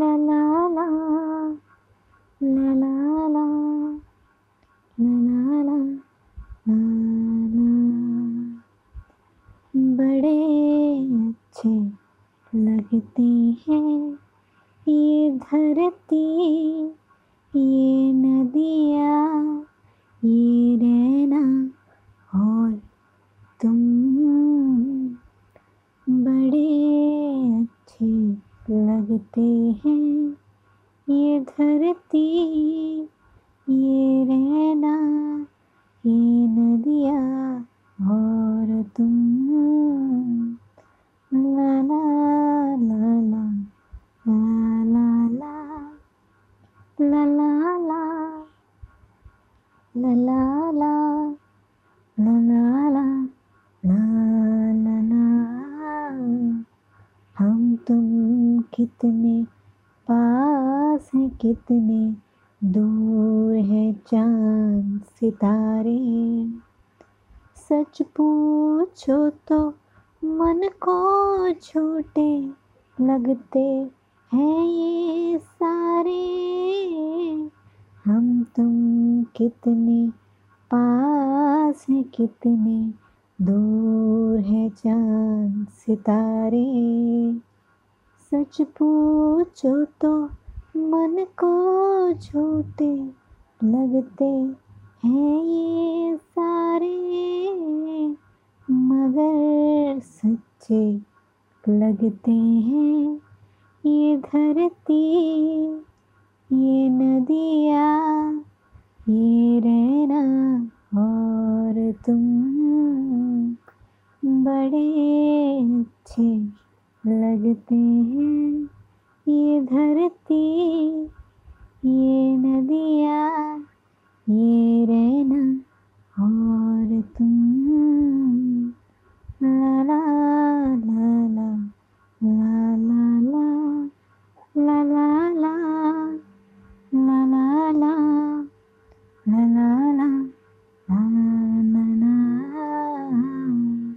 la la la la la la la la la la la बड़े अच्छे लगते हैं ये धरती ये लगते हैं ये धरती ये रहना ये नदिया और तुम ला ला ला ला ला ला ला ला ला ला ला ला ला ला कितने पास हैं, कितने दूर है चाँद सितारे। सच पूछो तो मन को छोटे लगते हैं ये सारे। हम तुम कितने पास हैं, कितने दूर है चाँद सितारे। सच पूछो तो मन को झूठे लगते हैं ये सारे, मगर सच्चे लगते हैं ये धरती, ये नदिया, ये रहना और तुम बड़े अच्छे लगते हैं ये धरती